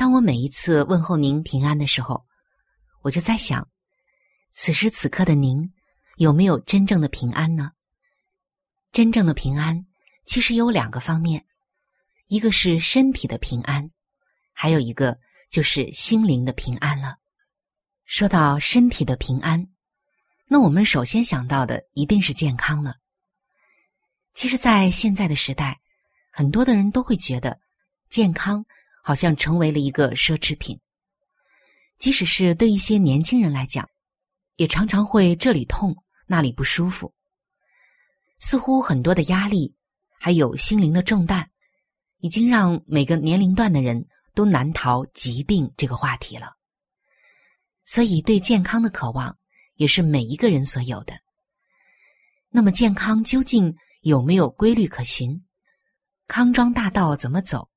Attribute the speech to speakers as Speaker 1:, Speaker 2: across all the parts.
Speaker 1: 当我每一次问候您平安的时候，我就在想，此时此刻的您有没有真正的平安呢？真正的平安，其实有两个方面，一个是身体的平安，还有一个就是心灵的平安了。说到身体的平安，那我们首先想到的一定是健康了。其实，在现在的时代，很多的人都会觉得健康好像成为了一个奢侈品，即使是对一些年轻人来讲，也常常会这里痛那里不舒服。似乎很多的压力，还有心灵的重担，已经让每个年龄段的人都难逃疾病这个话题了。所以，对健康的渴望也是每一个人所有的。那么，健康究竟有没有规律可循？康庄大道怎么走？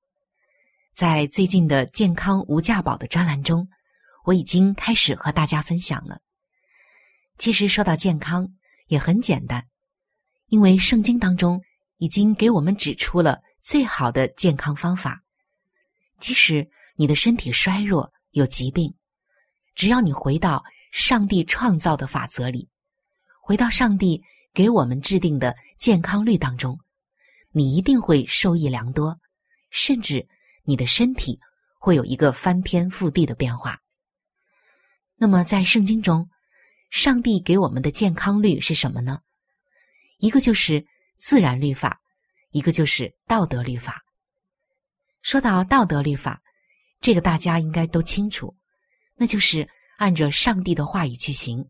Speaker 1: 在最近的健康无价宝的专栏中，我已经开始和大家分享了。其实说到健康，也很简单。因为圣经当中已经给我们指出了最好的健康方法，即使你的身体衰弱有疾病，只要你回到上帝创造的法则里，回到上帝给我们制定的健康律当中，你一定会受益良多，甚至你的身体会有一个翻天覆地的变化。那么，在圣经中，上帝给我们的健康律是什么呢？一个就是自然律法，一个就是道德律法。说到道德律法，这个大家应该都清楚，那就是按着上帝的话语去行。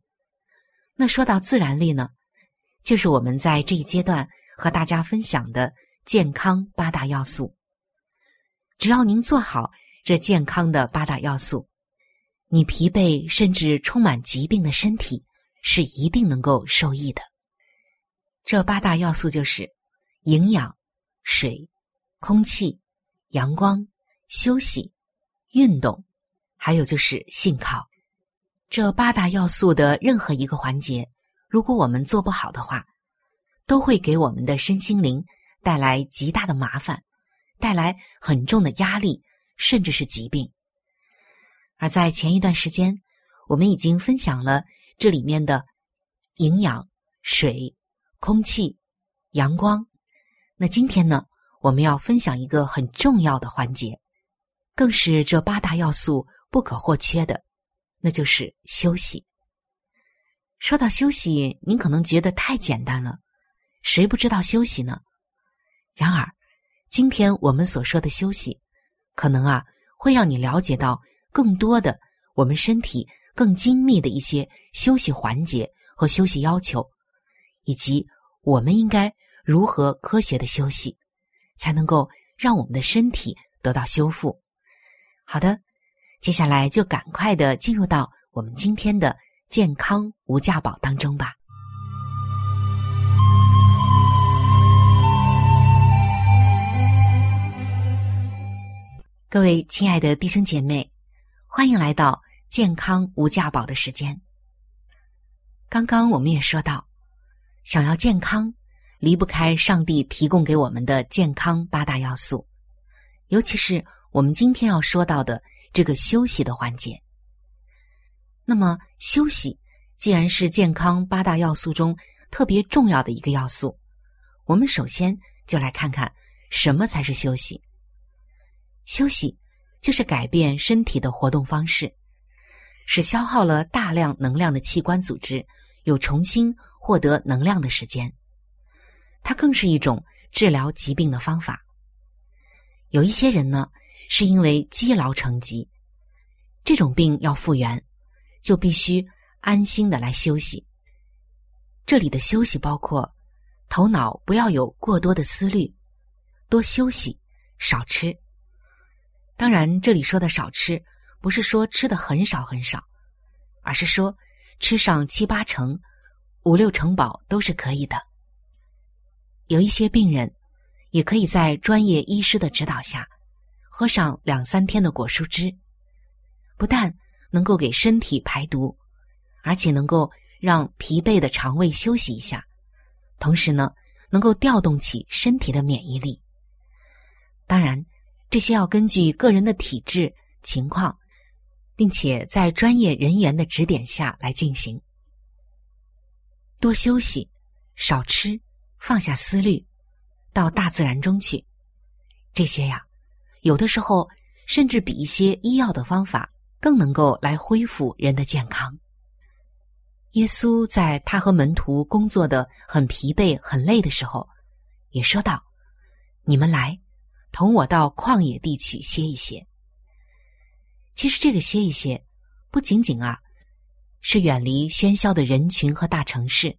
Speaker 1: 那说到自然律呢，就是我们在这一阶段和大家分享的健康八大要素。只要您做好这健康的八大要素，你疲惫甚至充满疾病的身体是一定能够受益的。这八大要素就是营养、水、空气、阳光、休息、运动，还有就是信靠。这八大要素的任何一个环节，如果我们做不好的话，都会给我们的身心灵带来极大的麻烦，带来很重的压力，甚至是疾病。而在前一段时间，我们已经分享了这里面的营养、水。空气、阳光，那今天呢，我们要分享一个很重要的环节，更是这八大要素不可或缺的，那就是休息。说到休息，您可能觉得太简单了，谁不知道休息呢？然而，今天我们所说的休息，可能啊，会让你了解到更多的我们身体更精密的一些休息环节和休息要求。以及我们应该如何科学的休息，才能够让我们的身体得到修复？好的，接下来就赶快的进入到我们今天的健康无价宝当中吧。各位亲爱的弟兄姐妹，欢迎来到健康无价宝的时间。刚刚我们也说到，想要健康，离不开上帝提供给我们的健康八大要素，尤其是我们今天要说到的这个休息的环节。那么，休息既然是健康八大要素中特别重要的一个要素，我们首先就来看看什么才是休息。休息。就是改变身体的活动方式，使消耗了大量能量的器官组织有重新获得能量的时间。它更是一种治疗疾病的方法。有一些人呢，是因为积劳成疾，这种病要复原，就必须安心的来休息。这里的休息包括头脑不要有过多的思虑，多休息，少吃。当然，这里说的少吃，不是说吃的很少很少，而是说吃上七八成、五六成饱都是可以的。有一些病人，也可以在专业医师的指导下，喝上两三天的果蔬汁，不但能够给身体排毒，而且能够让疲惫的肠胃休息一下，同时呢，能够调动起身体的免疫力。当然。这些要根据个人的体质情况，并且在专业人员的指点下来进行。多休息，少吃，放下思虑，到大自然中去。这些呀，有的时候甚至比一些医药的方法更能够来恢复人的健康。耶稣在他和门徒工作的很疲惫、很累的时候，也说道：“你们来。”同我到旷野地区歇一歇。其实这个歇一歇，不仅仅啊，是远离喧嚣的人群和大城市，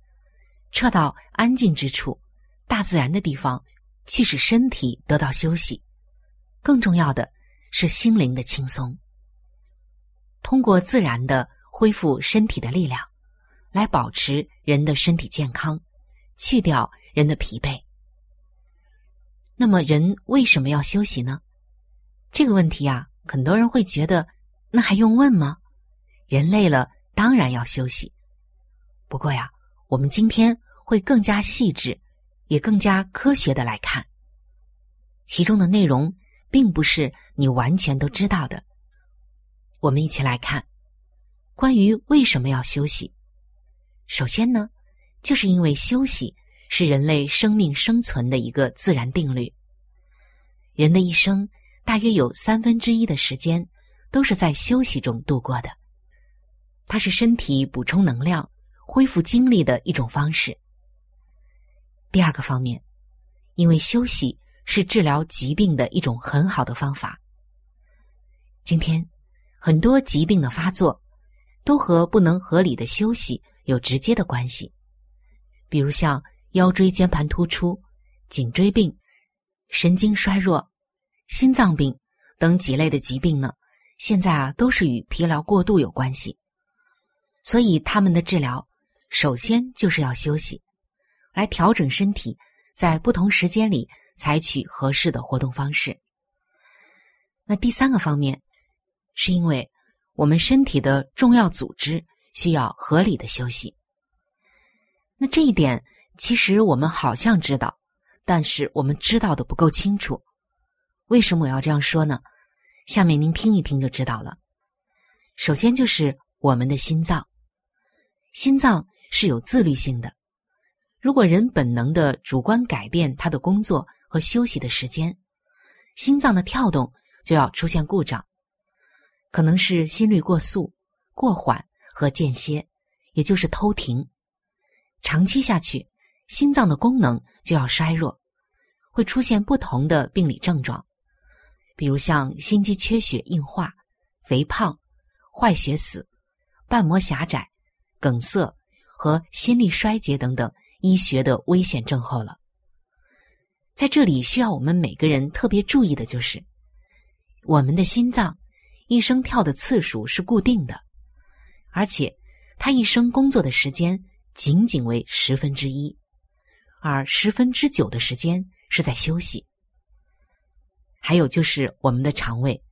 Speaker 1: 撤到安静之处、大自然的地方去，使身体得到休息。更重要的是心灵的轻松。通过自然的恢复身体的力量，来保持人的身体健康，去掉人的疲惫。那么，人为什么要休息呢？这个问题啊，很多人会觉得，那还用问吗？人累了，当然要休息。不过呀，我们今天会更加细致，也更加科学的来看，其中的内容并不是你完全都知道的。我们一起来看，关于为什么要休息。首先呢，就是因为休息。是人类生命生存的一个自然定律。人的一生大约有三分之一的时间都是在休息中度过的，它是身体补充能量、恢复精力的一种方式。第二个方面，因为休息是治疗疾病的一种很好的方法。今天很多疾病的发作都和不能合理的休息有直接的关系，比如像。腰椎间盘突出、颈椎病、神经衰弱、心脏病等几类的疾病呢，现在啊都是与疲劳过度有关系。所以他们的治疗，首先就是要休息，来调整身体，在不同时间里采取合适的活动方式。那第三个方面，是因为我们身体的重要组织需要合理的休息。那这一点。其实我们好像知道，但是我们知道的不够清楚。为什么我要这样说呢？下面您听一听就知道了。首先就是我们的心脏，心脏是有自律性的。如果人本能的主观改变他的工作和休息的时间，心脏的跳动就要出现故障，可能是心率过速、过缓和间歇，也就是偷停。长期下去。心脏的功能就要衰弱，会出现不同的病理症状，比如像心肌缺血、硬化、肥胖、坏血死、瓣膜狭窄、梗塞和心力衰竭等等医学的危险症候了。在这里需要我们每个人特别注意的就是，我们的心脏一生跳的次数是固定的，而且它一生工作的时间仅仅为十分之一。而十分之九的时间是在休息。还有就是我们的肠胃，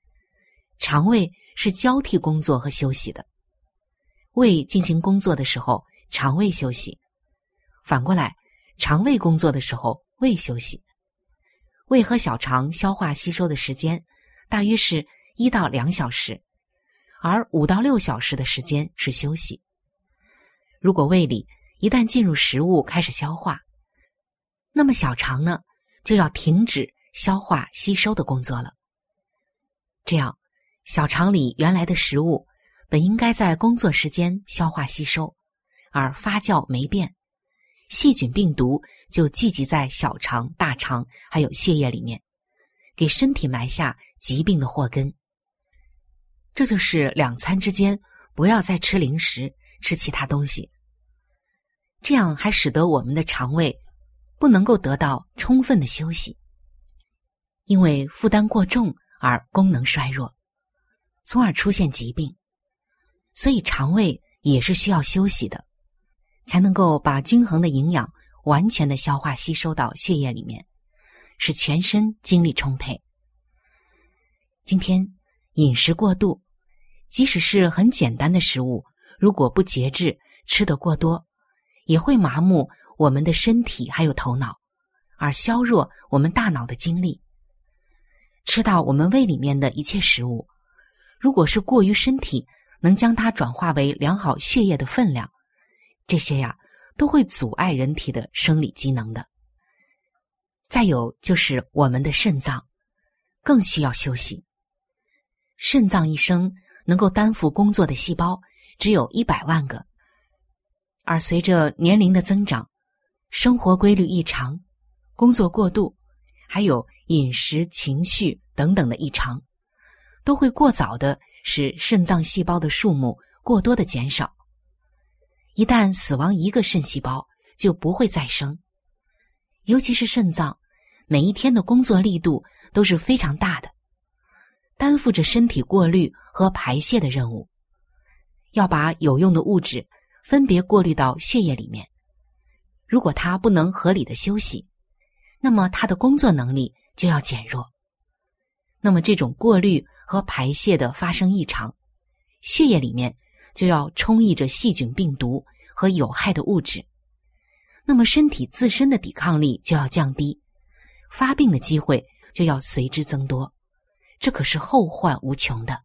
Speaker 1: 肠胃是交替工作和休息的。胃进行工作的时候，肠胃休息；反过来，肠胃工作的时候，胃休息。胃和小肠消化吸收的时间大约是一到两小时，而五到六小时的时间是休息。如果胃里一旦进入食物开始消化，那么小肠呢就要停止消化吸收的工作了。这样，小肠里原来的食物本应该在工作时间消化吸收，而发酵霉变。细菌、病毒就聚集在小肠、大肠还有血液里面，给身体埋下疾病的祸根。这就是两餐之间不要再吃零食、吃其他东西，这样还使得我们的肠胃不能够得到充分的休息，因为负担过重而功能衰弱，从而出现疾病。所以肠胃也是需要休息的。才能够把均衡的营养完全的消化吸收到血液里面，使全身精力充沛。今天饮食过度，即使是很简单的食物，如果不节制，吃得过多，也会麻木我们的身体还有头脑，而削弱我们大脑的精力。吃到我们胃里面的一切食物，如果是过于身体能将它转化为良好血液的分量。这些呀，都会阻碍人体的生理机能的。再有就是我们的肾脏，更需要休息。肾脏一生能够担负工作的细胞只有一百万个，而随着年龄的增长，生活规律异常，工作过度，还有饮食、情绪等等的异常，都会过早的使肾脏细胞的数目过多的减少。一旦死亡一个肾细胞，就不会再生。尤其是肾脏，每一天的工作力度都是非常大的，担负着身体过滤和排泄的任务，要把有用的物质分别过滤到血液里面。如果他不能合理的休息，那么他的工作能力就要减弱。那么这种过滤和排泄的发生异常，血液里面。就要充溢着细菌、病毒和有害的物质，那么身体自身的抵抗力就要降低，发病的机会就要随之增多，这可是后患无穷的。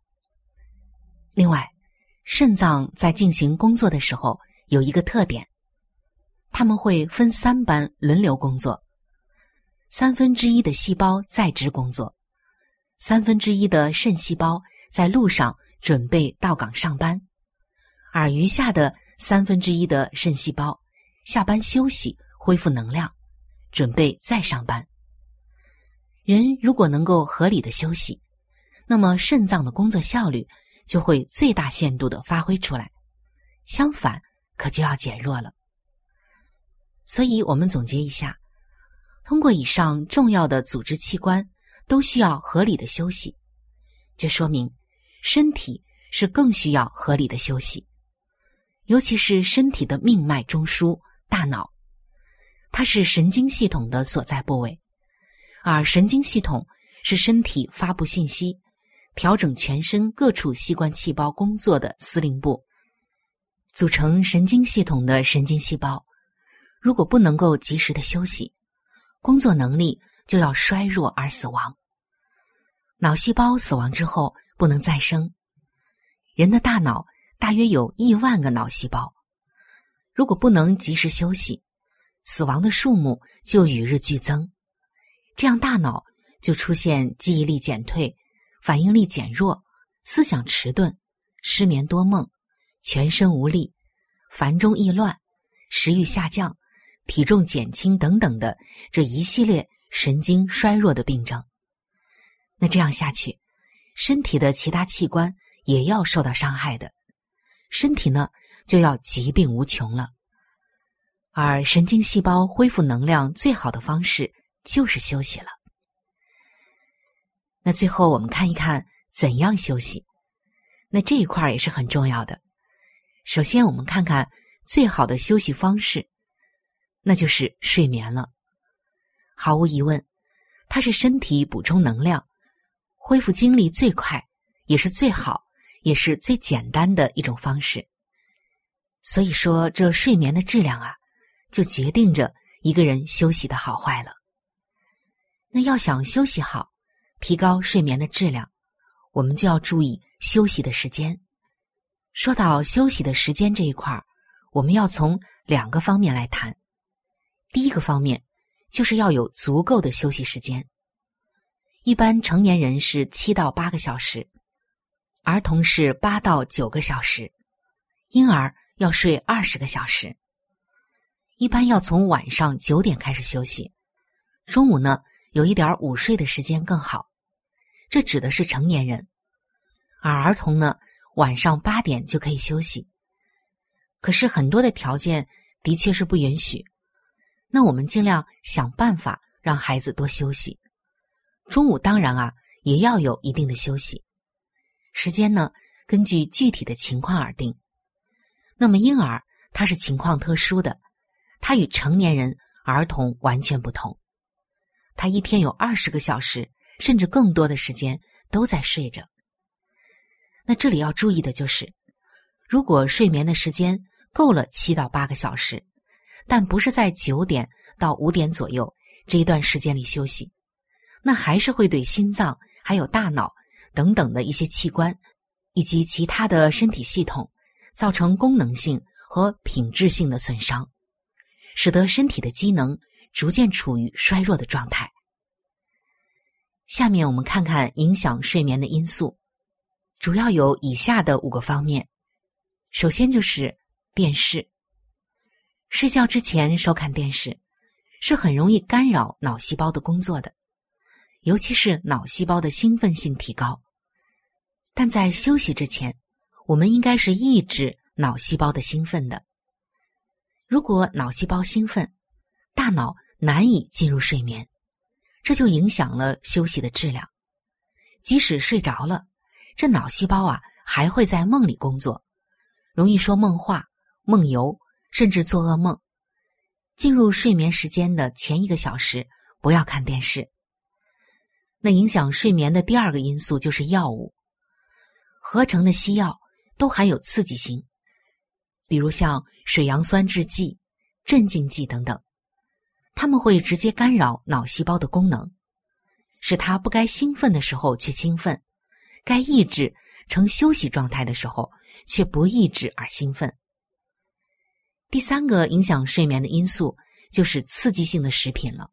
Speaker 1: 另外，肾脏在进行工作的时候有一个特点，他们会分三班轮流工作：三分之一的细胞在职工作，三分之一的肾细胞在路上准备到岗上班。而余下的三分之一的肾细胞下班休息，恢复能量，准备再上班。人如果能够合理的休息，那么肾脏的工作效率就会最大限度的发挥出来，相反可就要减弱了。所以，我们总结一下：通过以上重要的组织器官都需要合理的休息，就说明身体是更需要合理的休息。尤其是身体的命脉中枢大脑，它是神经系统的所在部位，而神经系统是身体发布信息、调整全身各处器官细胞工作的司令部。组成神经系统的神经细胞，如果不能够及时的休息，工作能力就要衰弱而死亡。脑细胞死亡之后不能再生，人的大脑。大约有亿万个脑细胞，如果不能及时休息，死亡的数目就与日俱增。这样，大脑就出现记忆力减退、反应力减弱、思想迟钝、失眠多梦、全身无力、烦中易乱、食欲下降、体重减轻等等的这一系列神经衰弱的病症。那这样下去，身体的其他器官也要受到伤害的。身体呢就要疾病无穷了，而神经细胞恢复能量最好的方式就是休息了。那最后我们看一看怎样休息，那这一块也是很重要的。首先我们看看最好的休息方式，那就是睡眠了。毫无疑问，它是身体补充能量、恢复精力最快也是最好，也是最简单的一种方式。所以说，这睡眠的质量啊，就决定着一个人休息的好坏了。那要想休息好，提高睡眠的质量，我们就要注意休息的时间。说到休息的时间这一块儿，我们要从两个方面来谈。第一个方面，就是要有足够的休息时间。一般成年人是七到八个小时，儿童是八到九个小时，婴儿要睡二十个小时。一般要从晚上九点开始休息，中午呢有一点午睡的时间更好。这指的是成年人，而儿童呢晚上八点就可以休息。可是很多的条件的确是不允许，那我们尽量想办法让孩子多休息。中午当然啊，也要有一定的休息时间呢，根据具体的情况而定。那么婴儿他是情况特殊的，他与成年人、儿童完全不同。他一天有二十个小时甚至更多的时间都在睡着。那这里要注意的就是，如果睡眠的时间够了七到八个小时，但不是在九点到五点左右这一段时间里休息。那还是会对心脏、还有大脑等等的一些器官，以及其他的身体系统，造成功能性和品质性的损伤，使得身体的机能逐渐处于衰弱的状态。下面我们看看影响睡眠的因素，主要有以下的五个方面。首先就是电视，睡觉之前收看电视，是很容易干扰脑细胞的工作的。尤其是脑细胞的兴奋性提高，但在休息之前，我们应该是抑制脑细胞的兴奋的。如果脑细胞兴奋，大脑难以进入睡眠，这就影响了休息的质量。即使睡着了，这脑细胞啊还会在梦里工作，容易说梦话、梦游，甚至做噩梦。进入睡眠时间的前一个小时，不要看电视。那影响睡眠的第二个因素就是药物，合成的西药都含有刺激性，比如像水杨酸制剂、镇静剂等等，它们会直接干扰脑细胞的功能，使它不该兴奋的时候却兴奋，该抑制呈休息状态的时候却不抑制而兴奋。第三个影响睡眠的因素就是刺激性的食品了，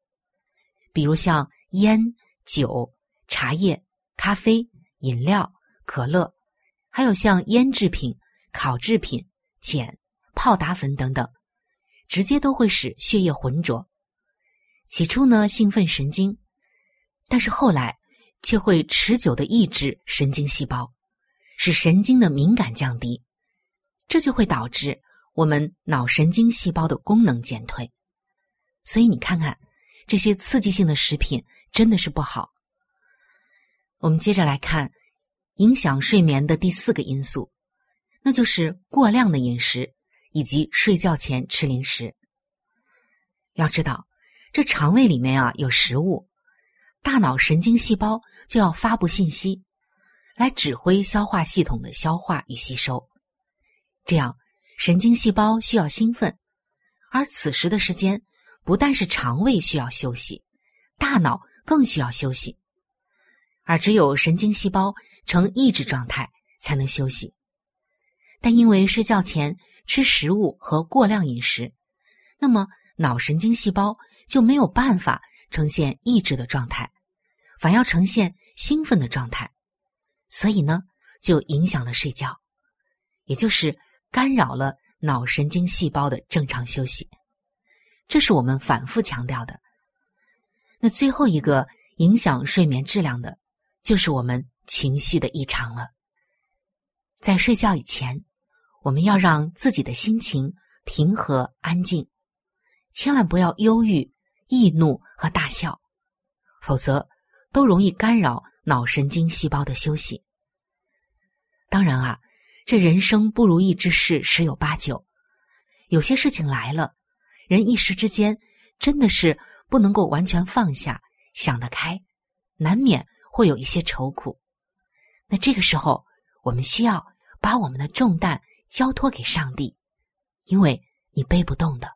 Speaker 1: 比如像烟。酒、茶叶、咖啡、饮料、可乐，还有像腌制品、烤制品、碱、泡打粉等等，直接都会使血液浑浊。起初呢，兴奋神经，但是后来却会持久的抑制神经细胞，使神经的敏感降低，这就会导致我们脑神经细胞的功能减退。所以你看看。这些刺激性的食品真的是不好。我们接着来看影响睡眠的第四个因素，那就是过量的饮食以及睡觉前吃零食。要知道，这肠胃里面啊有食物，大脑神经细胞就要发布信息，来指挥消化系统的消化与吸收。这样，神经细胞需要兴奋，而此时的时间。不但是肠胃需要休息，大脑更需要休息，而只有神经细胞呈抑制状态才能休息。但因为睡觉前吃食物和过量饮食，那么脑神经细胞就没有办法呈现抑制的状态，反要呈现兴奋的状态，所以呢，就影响了睡觉，也就是干扰了脑神经细胞的正常休息。这是我们反复强调的。那最后一个影响睡眠质量的，就是我们情绪的异常了。在睡觉以前，我们要让自己的心情平和安静，千万不要忧郁、易怒和大笑，否则都容易干扰脑神经细胞的休息。当然啊，这人生不如意之事十有八九，有些事情来了。人一时之间真的是不能够完全放下、想得开，难免会有一些愁苦。那这个时候，我们需要把我们的重担交托给上帝，因为你背不动的，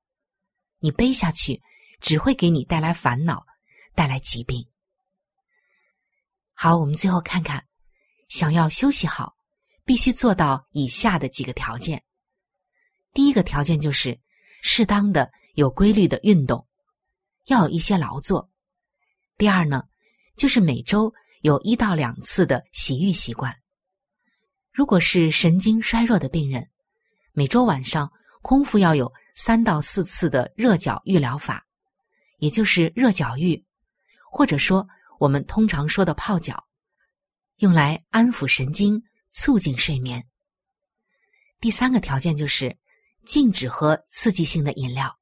Speaker 1: 你背下去只会给你带来烦恼，带来疾病。好，我们最后看看，想要休息好，必须做到以下的几个条件。第一个条件就是适当的、有规律的运动，要有一些劳作。第二呢，就是每周有一到两次的洗浴习惯。如果是神经衰弱的病人，每周晚上空腹要有三到四次的热脚浴疗法，也就是热脚浴，或者说我们通常说的泡脚，用来安抚神经、促进睡眠。第三个条件就是禁止喝刺激性的饮料，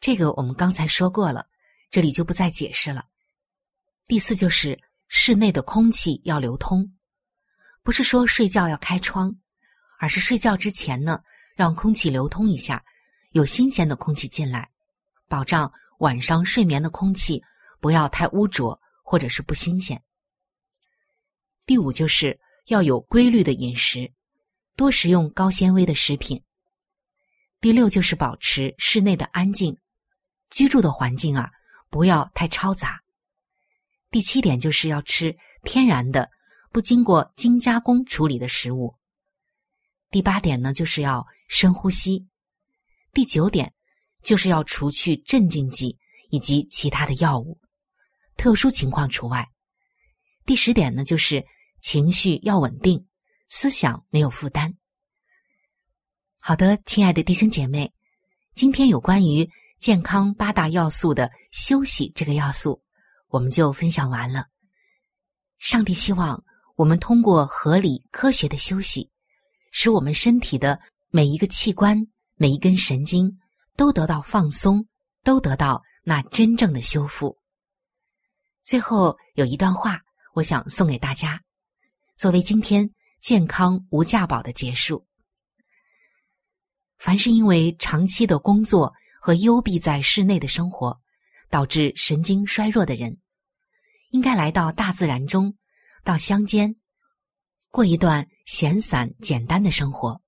Speaker 1: 这个我们刚才说过了，这里就不再解释了。第四就是室内的空气要流通，不是说睡觉要开窗，而是睡觉之前呢，让空气流通一下，有新鲜的空气进来，保障晚上睡眠的空气不要太污浊或者是不新鲜。第五就是要有规律的饮食，多食用高纤维的食品。第六就是保持室内的安静，居住的环境啊不要太嘈杂。第七点就是要吃天然的、不经过精加工处理的食物。第八点呢，就是要深呼吸。第九点就是要除去镇静剂以及其他的药物，特殊情况除外。第十点呢，就是情绪要稳定，思想没有负担。好的，亲爱的弟兄姐妹，今天有关于健康八大要素的休息这个要素。我们就分享完了。上帝希望我们通过合理科学的休息，使我们身体的每一个器官、每一根神经都得到放松，都得到那真正的修复。最后有一段话，我想送给大家，作为今天健康无价宝的结束。凡是因为长期的工作和幽闭在室内的生活，导致神经衰弱的人。应该来到大自然中，到乡间，过一段闲散简单的生活，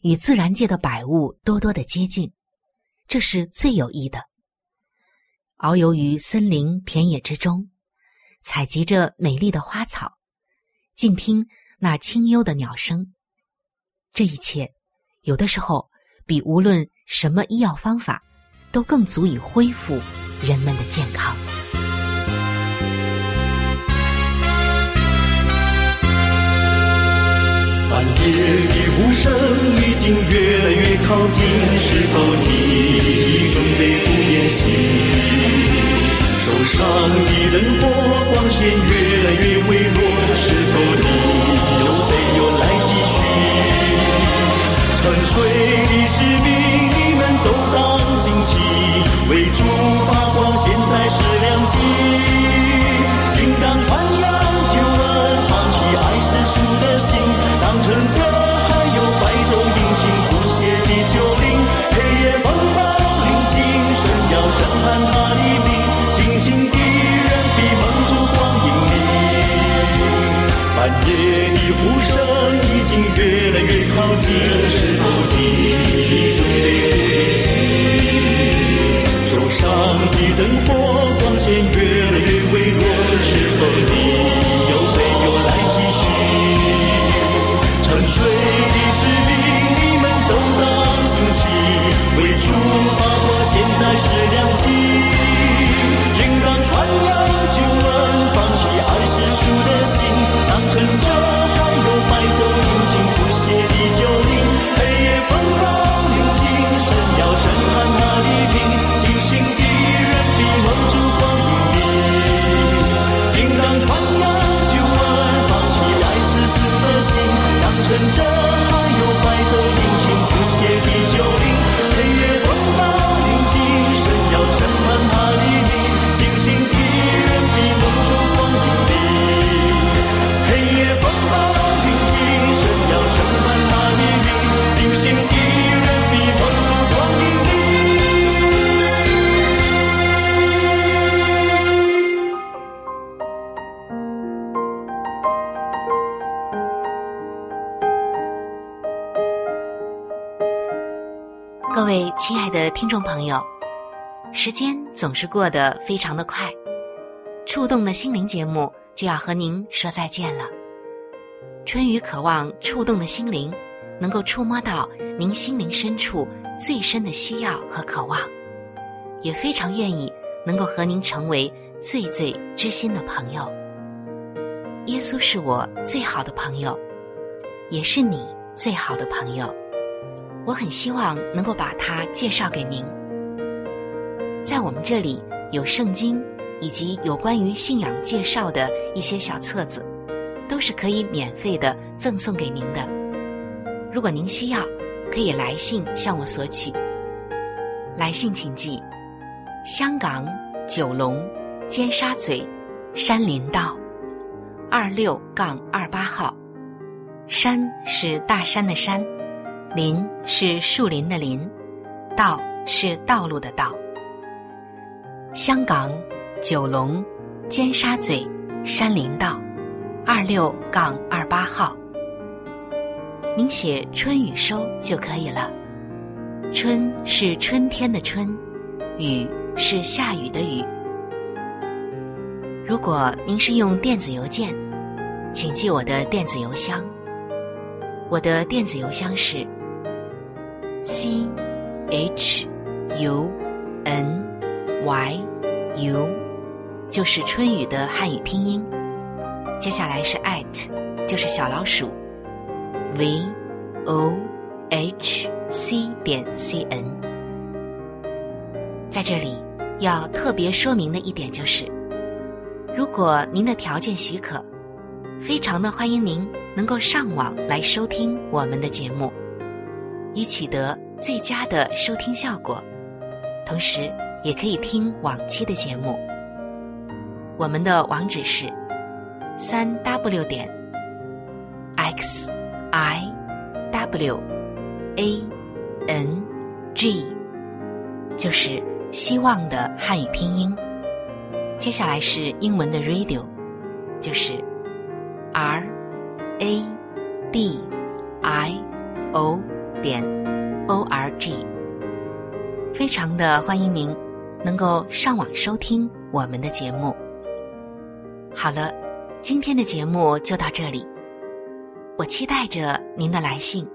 Speaker 1: 与自然界的百物多多的接近，这是最有益的。遨游于森林田野之中，采集着美丽的花草，静听那清幽的鸟声，这一切，有的时候比无论什么医药方法，都更足以恢复人们的健康。
Speaker 2: 半夜的呼声已经越来越靠近，是否你准备赴宴席？手上的灯火光线越
Speaker 1: 位亲爱的听众朋友，时间总是过得非常的快，触动的心灵节目就要和您说再见了。春雨渴望触动的心灵，能够触摸到您心灵深处最深的需要和渴望，也非常愿意能够和您成为最最知心的朋友。耶稣是我最好的朋友，也是你最好的朋友。我很希望能够把它介绍给您。在我们这里有圣经，以及有关于信仰介绍的一些小册子，都是可以免费的赠送给您的。如果您需要，可以来信向我索取。来信请寄：香港九龙尖沙咀山林道二六杠二八号。山是大山的山。林是树林的林，道是道路的道。香港九龙尖沙咀山林道二六杠二八号。您写春雨收就可以了。春是春天的春，雨是下雨的雨。如果您是用电子邮件，请记我的电子邮箱。我的电子邮箱是。C h u n y u 就是春雨的汉语拼音，接下来是 at，就是小老鼠 v o h c 点 c n。在这里要特别说明的一点就是，如果您的条件许可，非常的欢迎您能够上网来收听我们的节目。以取得最佳的收听效果，同时也可以听往期的节目。我们的网址是三 w 点 x i w a n g，就是希望的汉语拼音。接下来是英文的 radio，就是 r a d i o。点 o r g，非常的欢迎您能够上网收听我们的节目。好了，今天的节目就到这里，我期待着您的来信，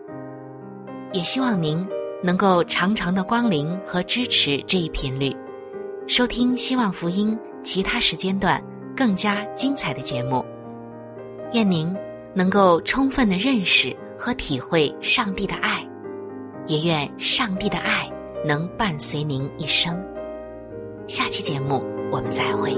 Speaker 1: 也希望您能够常常的光临和支持这一频率，收听希望福音其他时间段更加精彩的节目。愿您能够充分的认识和体会上帝的爱。也愿上帝的爱能伴随您一生。下期节目我们再会。